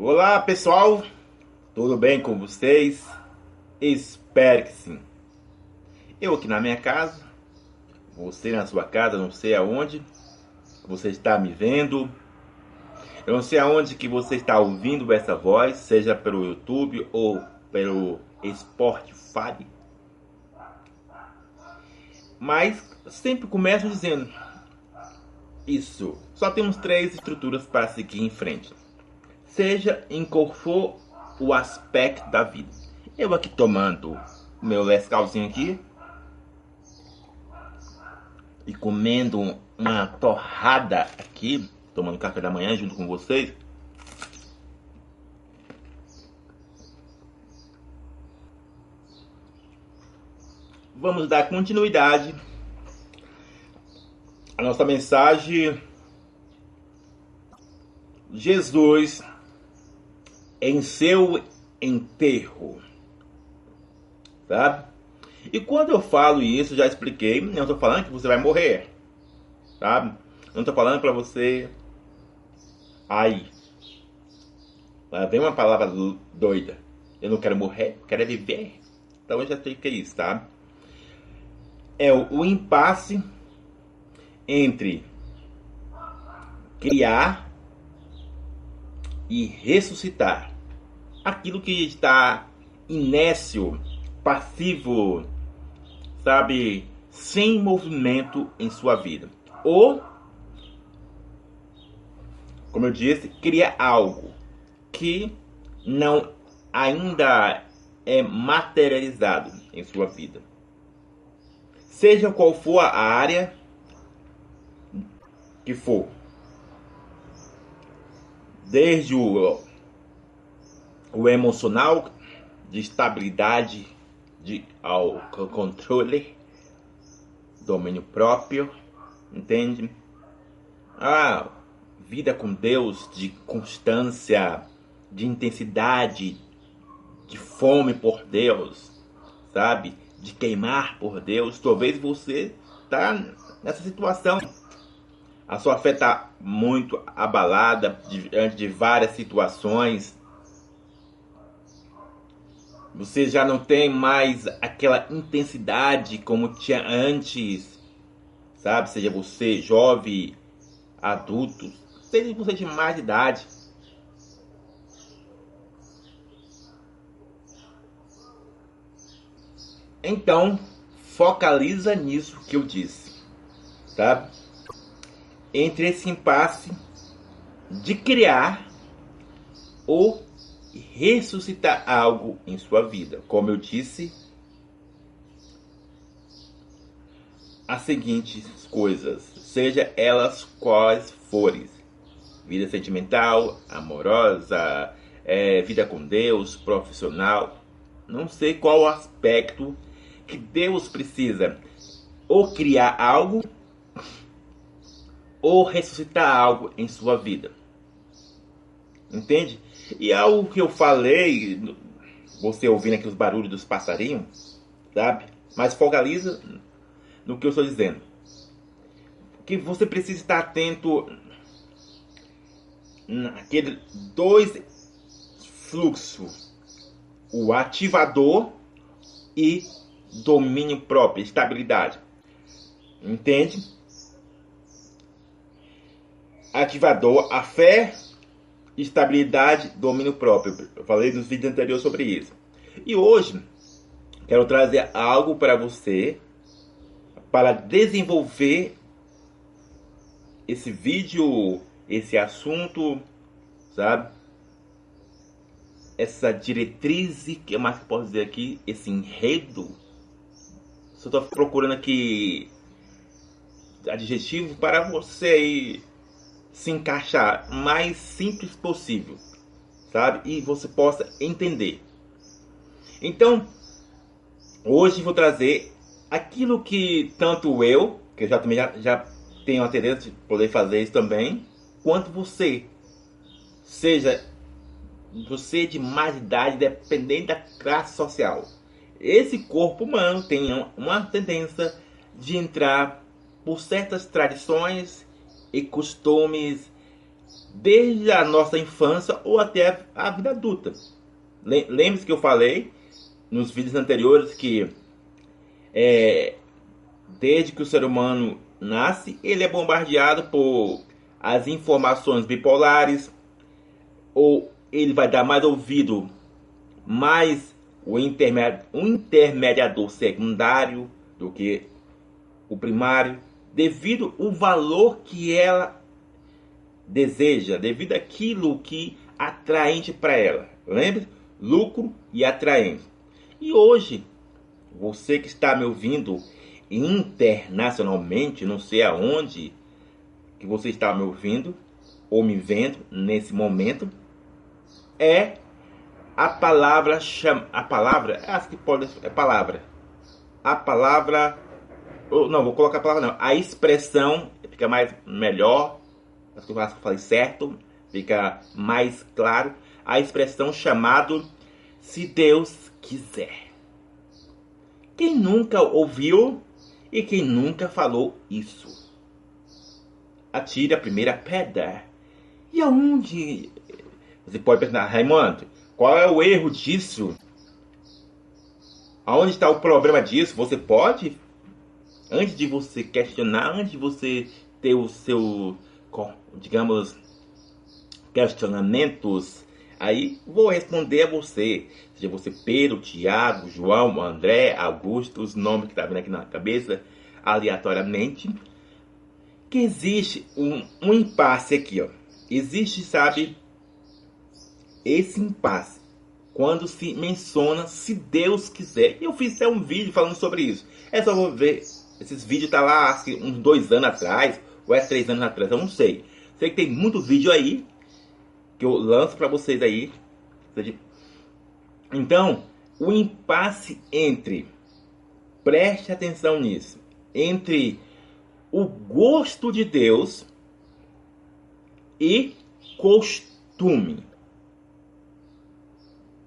Olá pessoal, tudo bem com vocês? Espero que sim. Eu aqui na minha casa, você na sua casa, não sei aonde você está me vendo. Eu não sei aonde que você está ouvindo essa voz, seja pelo YouTube ou pelo Spotify. Mas sempre começo dizendo isso. Só temos três estruturas para seguir em frente. Seja em qual for o aspecto da vida. Eu aqui tomando meu lescalzinho aqui e comendo uma torrada aqui, tomando café da manhã junto com vocês. Vamos dar continuidade à nossa mensagem. Jesus em seu enterro. Sabe? E quando eu falo isso, já expliquei, não estou falando que você vai morrer. Sabe? Não estou falando para você. Aí. Vem uma palavra doida. Eu não quero morrer, quero viver. Então eu já expliquei isso, tá? É o, o impasse entre criar e ressuscitar aquilo que está inércio, passivo, sabe, sem movimento em sua vida. Ou, como eu disse, cria algo que não ainda é materializado em sua vida. Seja qual for a área que for. Desde o, o emocional, de estabilidade de, ao controle, domínio próprio, entende? A vida com Deus de constância, de intensidade, de fome por Deus, sabe? De queimar por Deus. Talvez você tá nessa situação. A sua fé está muito abalada diante de várias situações. Você já não tem mais aquela intensidade como tinha antes, sabe? Seja você jovem, adulto, seja você de mais idade. Então, focaliza nisso que eu disse, tá? entre esse impasse de criar ou ressuscitar algo em sua vida. Como eu disse, as seguintes coisas, seja elas quais forem: vida sentimental, amorosa, é, vida com Deus, profissional. Não sei qual aspecto que Deus precisa ou criar algo ou ressuscitar algo em sua vida. Entende? E algo que eu falei, você ouvindo aqui os barulhos dos passarinhos, sabe? Mas focaliza no que eu estou dizendo. Que você precisa estar atento naquele dois fluxos, o ativador e domínio próprio, estabilidade. Entende? ativador, a fé, estabilidade, domínio próprio. Eu falei nos vídeos anteriores sobre isso. E hoje quero trazer algo para você para desenvolver esse vídeo, esse assunto, sabe? Essa diretriz, que mais que posso dizer aqui, esse enredo. Só estou procurando aqui adjetivo para você aí se encaixar mais simples possível, sabe? E você possa entender. Então, hoje vou trazer aquilo que tanto eu, que eu já também já, já tenho a tendência de poder fazer isso também, quanto você, seja você de mais idade, dependente da classe social. Esse corpo humano tem uma tendência de entrar por certas tradições e costumes desde a nossa infância ou até a vida adulta. Lembre-se que eu falei nos vídeos anteriores que é, desde que o ser humano nasce, ele é bombardeado por as informações bipolares, ou ele vai dar mais ouvido mais o, intermedi o intermediador secundário do que o primário, devido ao valor que ela deseja, devido àquilo que atraente para ela. Lembre? Lucro e atraente. E hoje, você que está me ouvindo internacionalmente, não sei aonde que você está me ouvindo ou me vendo nesse momento, é a palavra chama a palavra, acho que pode é palavra. A palavra não, vou colocar a palavra não, a expressão fica mais melhor, acho que eu falei certo, fica mais claro, a expressão chamado se Deus quiser. Quem nunca ouviu e quem nunca falou isso? Atire a primeira pedra. E aonde? Você pode pensar, Raimundo, qual é o erro disso? Aonde está o problema disso? Você pode, antes de você questionar, antes de você ter o seu, digamos, questionamentos, aí vou responder a você. Seja você Pedro, Tiago, João, André, Augusto, os nomes que tá vindo aqui na cabeça, aleatoriamente. Que existe um, um impasse aqui, ó. Existe, sabe, esse impasse quando se menciona se Deus quiser. Eu fiz até um vídeo falando sobre isso. É só ver. Esses vídeos tá lá assim, uns dois anos atrás, ou é três anos atrás, eu não sei. Sei que tem muito vídeo aí que eu lanço para vocês aí. Então, o impasse entre, preste atenção nisso, entre o gosto de Deus e costume.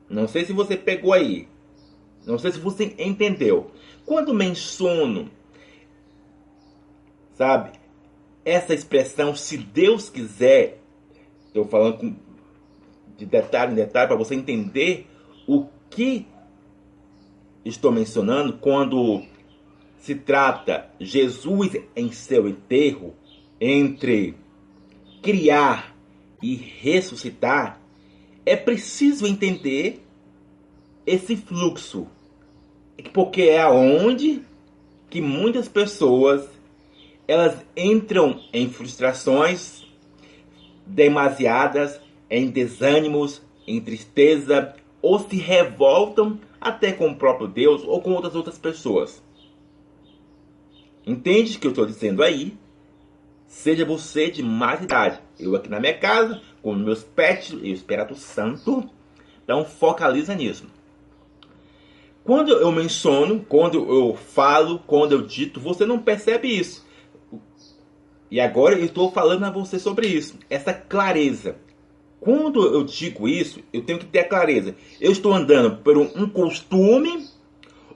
Não sei se você pegou aí. Não sei se você entendeu. Quando menciono, sabe, essa expressão, se Deus quiser, estou falando com, de detalhe em detalhe para você entender o que estou mencionando quando se trata Jesus em seu enterro entre criar e ressuscitar é preciso entender esse fluxo. Porque é aonde que muitas pessoas elas entram em frustrações demasiadas, em desânimos, em tristeza, ou se revoltam até com o próprio Deus ou com outras outras pessoas. Entende o que eu estou dizendo aí? Seja você de mais idade. Eu aqui na minha casa, com meus pets e o Espírito Santo. Então focaliza nisso. Quando eu menciono, quando eu falo, quando eu dito, você não percebe isso. E agora eu estou falando a você sobre isso. Essa clareza. Quando eu digo isso, eu tenho que ter a clareza. Eu estou andando por um costume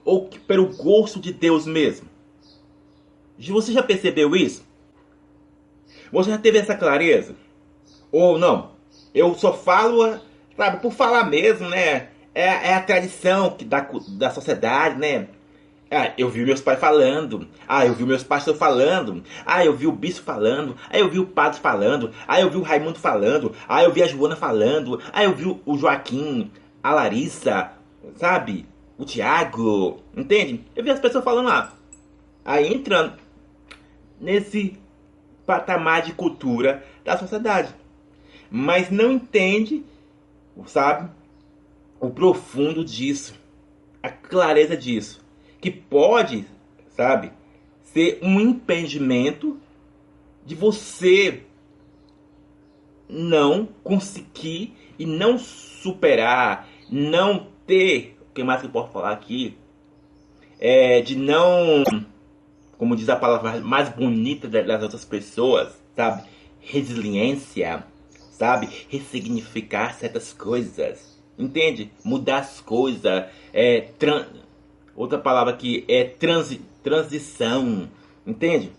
ou pelo gosto de Deus mesmo? Você já percebeu isso? Você já teve essa clareza? Ou não? Eu só falo, sabe, por falar mesmo, né? É, é a tradição que da, da sociedade, né? Ah, eu vi meus pais falando. Ah, eu vi meus pastores falando. Ah, eu vi o bispo falando. Ah, eu vi o padre falando. Ah, eu vi o Raimundo falando. Ah, eu vi a Joana falando. Ah, eu vi o Joaquim, a Larissa, sabe? O Tiago. Entende? Eu vi as pessoas falando lá. Aí entrando nesse patamar de cultura da sociedade. Mas não entende, sabe, o profundo disso, a clareza disso, que pode, sabe, ser um impedimento de você não conseguir e não superar, não ter, o que mais que eu posso falar aqui, é de não como diz a palavra mais bonita das outras pessoas, sabe? Resiliência, sabe? Ressignificar certas coisas, entende? Mudar as coisas, é. Outra palavra que é transi... transição, entende?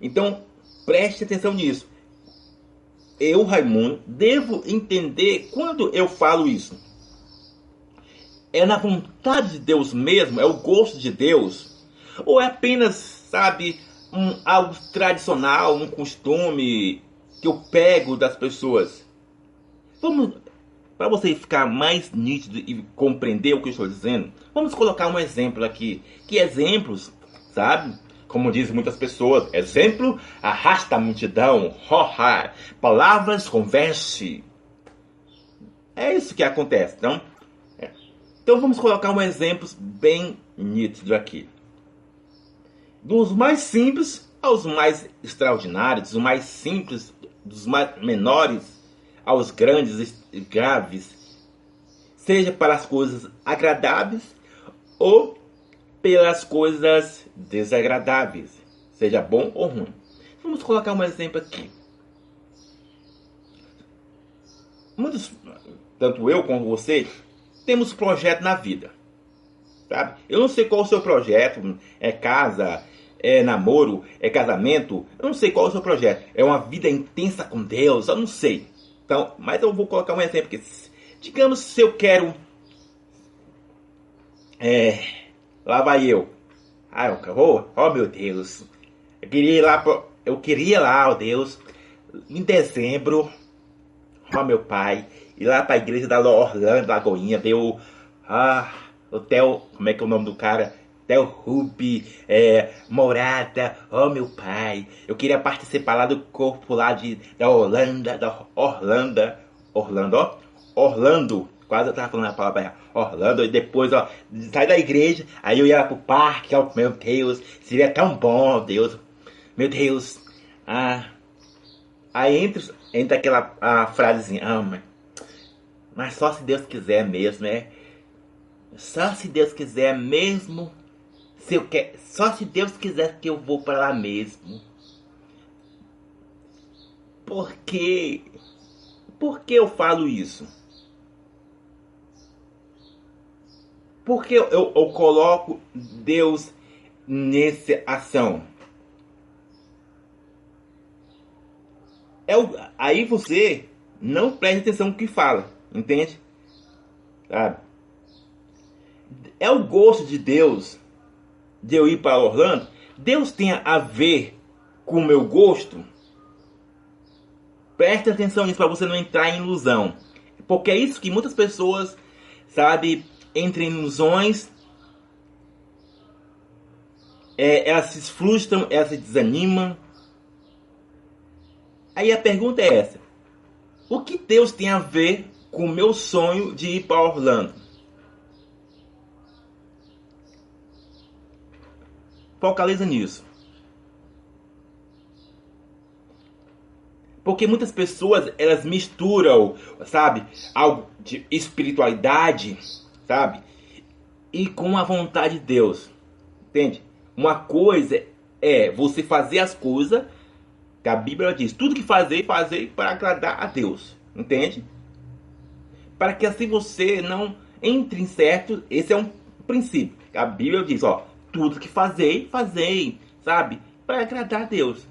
Então, Preste atenção nisso. Eu, Raimundo, devo entender quando eu falo isso. É na vontade de Deus mesmo? É o gosto de Deus? Ou é apenas, sabe, um, algo tradicional, um costume que eu pego das pessoas? Vamos, para você ficar mais nítido e compreender o que eu estou dizendo, vamos colocar um exemplo aqui. Que exemplos, sabe? Como dizem muitas pessoas, exemplo arrasta a multidão, ha, palavras convence. É isso que acontece. Então, é. então vamos colocar um exemplo bem nítido aqui. Dos mais simples aos mais extraordinários, dos mais simples, dos mais menores aos grandes e graves, seja para as coisas agradáveis ou pelas coisas desagradáveis, seja bom ou ruim. Vamos colocar um exemplo aqui. Muitos, tanto eu como você, temos projeto na vida. Sabe? Eu não sei qual o seu projeto, é casa, é namoro, é casamento, eu não sei qual o seu projeto. É uma vida intensa com Deus, eu não sei. Então, mas eu vou colocar um exemplo aqui. Digamos se eu quero. É, lá vai eu. Ah, eu, oh, oh meu Deus. Eu queria ir lá, eu queria lá, oh Deus, em dezembro, ó oh, meu pai, ir lá para a igreja da Orlando, Lagoinha, ver o, ah, Theo, como é que é o nome do cara? Del Ruby, é, Morada, oh meu pai, eu queria participar lá do corpo lá de, da Holanda, da Orlando, Orlando, ó, Orlando, quase eu tava falando a palavra Orlando, e depois, ó, sai da igreja, aí eu ia pro parque, ó, meu Deus, seria tão bom, Deus, meu Deus, ah, aí entra, entra aquela a frasezinha, ah, mas, mas só se Deus quiser mesmo, né? Só se Deus quiser mesmo se eu quer, só se Deus quiser que eu vou para lá mesmo. Por quê? Por que eu falo isso? Porque eu, eu, eu coloco Deus nessa ação. É o, aí você não presta atenção no que fala, entende? Sabe? É o gosto de Deus de eu ir para Orlando, Deus tenha a ver com o meu gosto? Preste atenção nisso para você não entrar em ilusão. Porque é isso que muitas pessoas, sabe, entram em ilusões, é, elas se frustram, elas se desanimam. Aí a pergunta é essa: o que Deus tem a ver com o meu sonho de ir para Orlando? Focaliza nisso. Porque muitas pessoas, elas misturam, sabe, algo de espiritualidade, sabe? E com a vontade de Deus. Entende? Uma coisa é você fazer as coisas que a Bíblia diz, tudo que fazer, fazer para agradar a Deus. Entende? Para que assim você não entre em certo, esse é um princípio. A Bíblia diz, ó, tudo que fazei, fazei, sabe? Para agradar a Deus.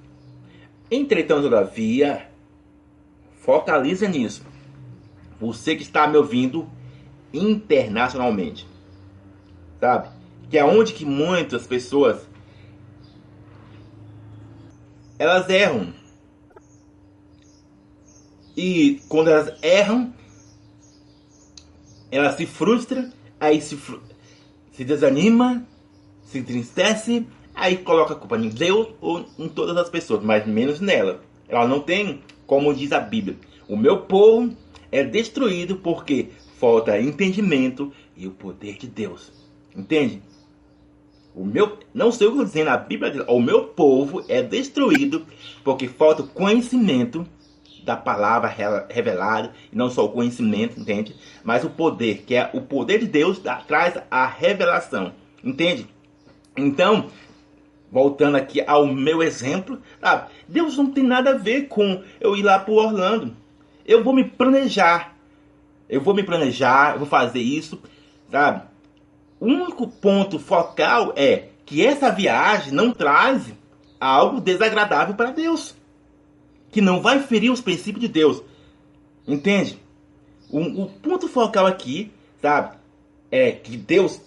Entretanto, todavia, focaliza nisso. Você que está me ouvindo internacionalmente, sabe? Que é onde que muitas pessoas elas erram. E quando elas erram, elas se frustram, aí se, se desanima se entristece, aí coloca a culpa em Deus ou em todas as pessoas, mas menos nela. Ela não tem, como diz a Bíblia, o meu povo é destruído porque falta entendimento e o poder de Deus. Entende? O meu, não sei o que eu dizendo, a Bíblia diz, o meu povo é destruído porque falta conhecimento da palavra revelada, e não só o conhecimento, entende? Mas o poder, que é o poder de Deus, traz a revelação, entende? Então, voltando aqui ao meu exemplo, sabe? Deus não tem nada a ver com eu ir lá para Orlando. Eu vou me planejar. Eu vou me planejar, eu vou fazer isso, sabe? O único ponto focal é que essa viagem não traz algo desagradável para Deus. que não vai ferir os princípios de Deus. Entende? O, o ponto focal aqui, sabe, é que Deus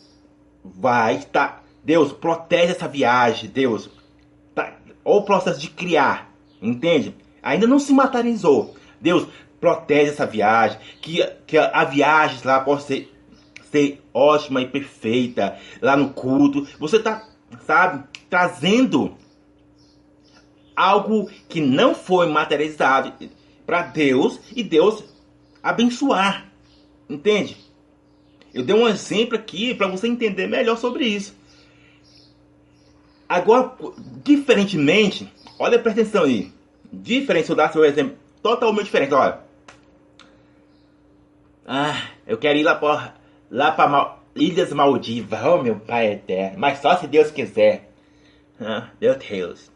vai estar. Deus protege essa viagem, Deus. Tá, ou o processo de criar, entende? Ainda não se materializou. Deus protege essa viagem, que, que a, a viagem lá possa ser, ser ótima e perfeita, lá no culto. Você tá, sabe, trazendo algo que não foi materializado para Deus e Deus abençoar. Entende? Eu dei um exemplo aqui para você entender melhor sobre isso. Agora, diferentemente, olha, presta atenção aí. Diferente, eu dar seu exemplo totalmente diferente. Olha. Ah, eu quero ir lá para lá para Mal, Ilhas Maldivas. Oh, meu pai eterno. Mas só se Deus quiser. Ah, meu Deus.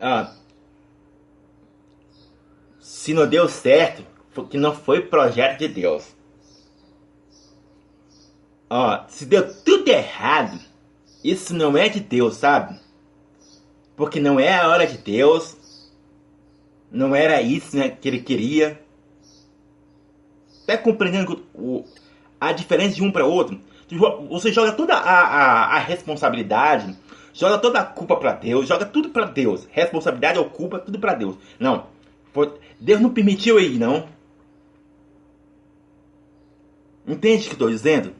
Ah, se não deu certo, que não foi projeto de Deus. Ó, se deu tudo errado, isso não é de Deus, sabe? Porque não é a hora de Deus. Não era isso né, que ele queria. Tá compreendendo a diferença de um para outro? Você joga toda a, a, a responsabilidade, joga toda a culpa para Deus, joga tudo para Deus. Responsabilidade ou culpa, tudo para Deus. Não. Deus não permitiu aí, não. Entende o que estou dizendo?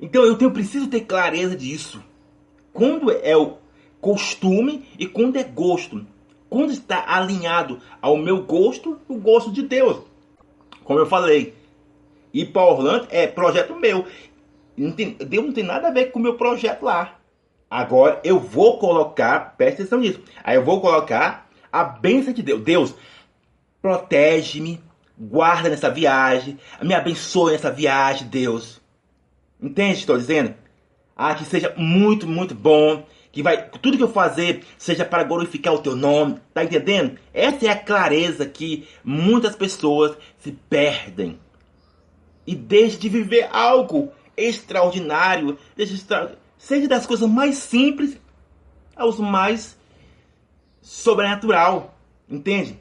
Então eu tenho preciso ter clareza disso. Quando é o costume e quando é gosto. Quando está alinhado ao meu gosto, o gosto de Deus. Como eu falei. E para Orlando é projeto meu. Não tem, Deus não tem nada a ver com o meu projeto lá. Agora eu vou colocar, presta atenção nisso. Aí eu vou colocar a bênção de Deus. Deus, protege-me, guarda nessa viagem, me abençoe nessa viagem, Deus. Entende o que estou dizendo? Ah, que seja muito, muito bom. Que vai, tudo que eu fazer seja para glorificar o teu nome. Tá entendendo? Essa é a clareza que muitas pessoas se perdem. E deixe de viver algo extraordinário. Extra... Seja das coisas mais simples aos mais sobrenatural. Entende?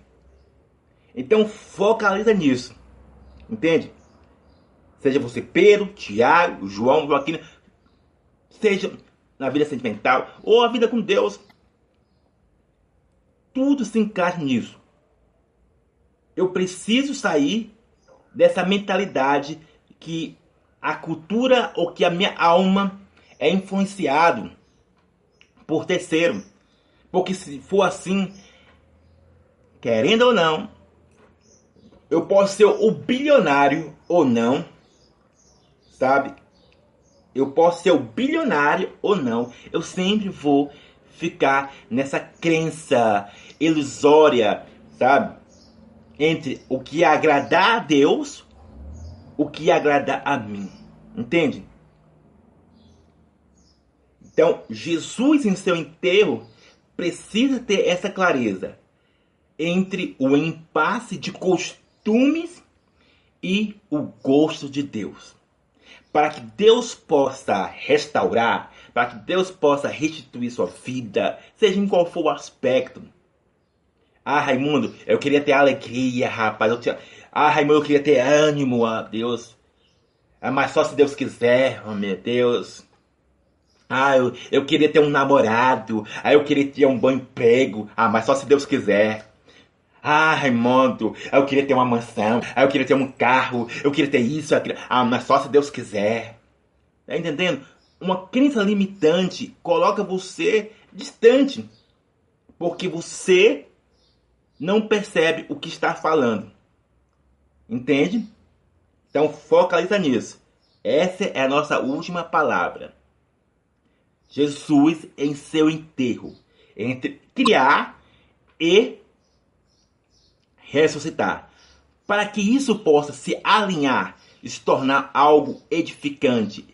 Então focaliza nisso. Entende? Seja você Pedro, Tiago, João, Joaquim, seja na vida sentimental ou a vida com Deus. Tudo se encaixa nisso. Eu preciso sair dessa mentalidade que a cultura ou que a minha alma é influenciado por terceiro. Porque se for assim, querendo ou não, eu posso ser o bilionário ou não, sabe? Eu posso ser o bilionário ou não, eu sempre vou ficar nessa crença ilusória, sabe? Entre o que agradar a Deus, o que agradar a mim. Entende? Então, Jesus em seu enterro precisa ter essa clareza entre o impasse de costumes e o gosto de Deus para que Deus possa restaurar, para que Deus possa restituir sua vida, seja em qual for o aspecto. Ah, Raimundo, eu queria ter alegria, rapaz. Eu tinha... Ah, Raimundo, eu queria ter ânimo, ah, Deus. Ah, mas só se Deus quiser, oh meu Deus. Ah, eu, eu queria ter um namorado. Ah, eu queria ter um bom emprego. Ah, mas só se Deus quiser. Ah, Raimundo, eu queria ter uma mansão, eu queria ter um carro, eu queria ter isso, queria... ah, mas só se Deus quiser. Tá entendendo? Uma crença limitante coloca você distante, porque você não percebe o que está falando. Entende? Então focaliza nisso. Essa é a nossa última palavra. Jesus em seu enterro, entre criar e ressuscitar. Para que isso possa se alinhar e se tornar algo edificante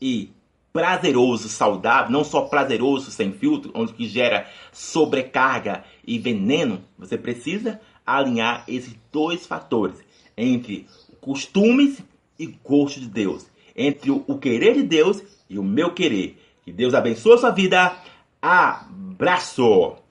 e prazeroso, saudável, não só prazeroso sem filtro, onde que gera sobrecarga e veneno, você precisa alinhar esses dois fatores entre costumes e gosto de Deus, entre o querer de Deus e o meu querer. Que Deus abençoe a sua vida. Abraço!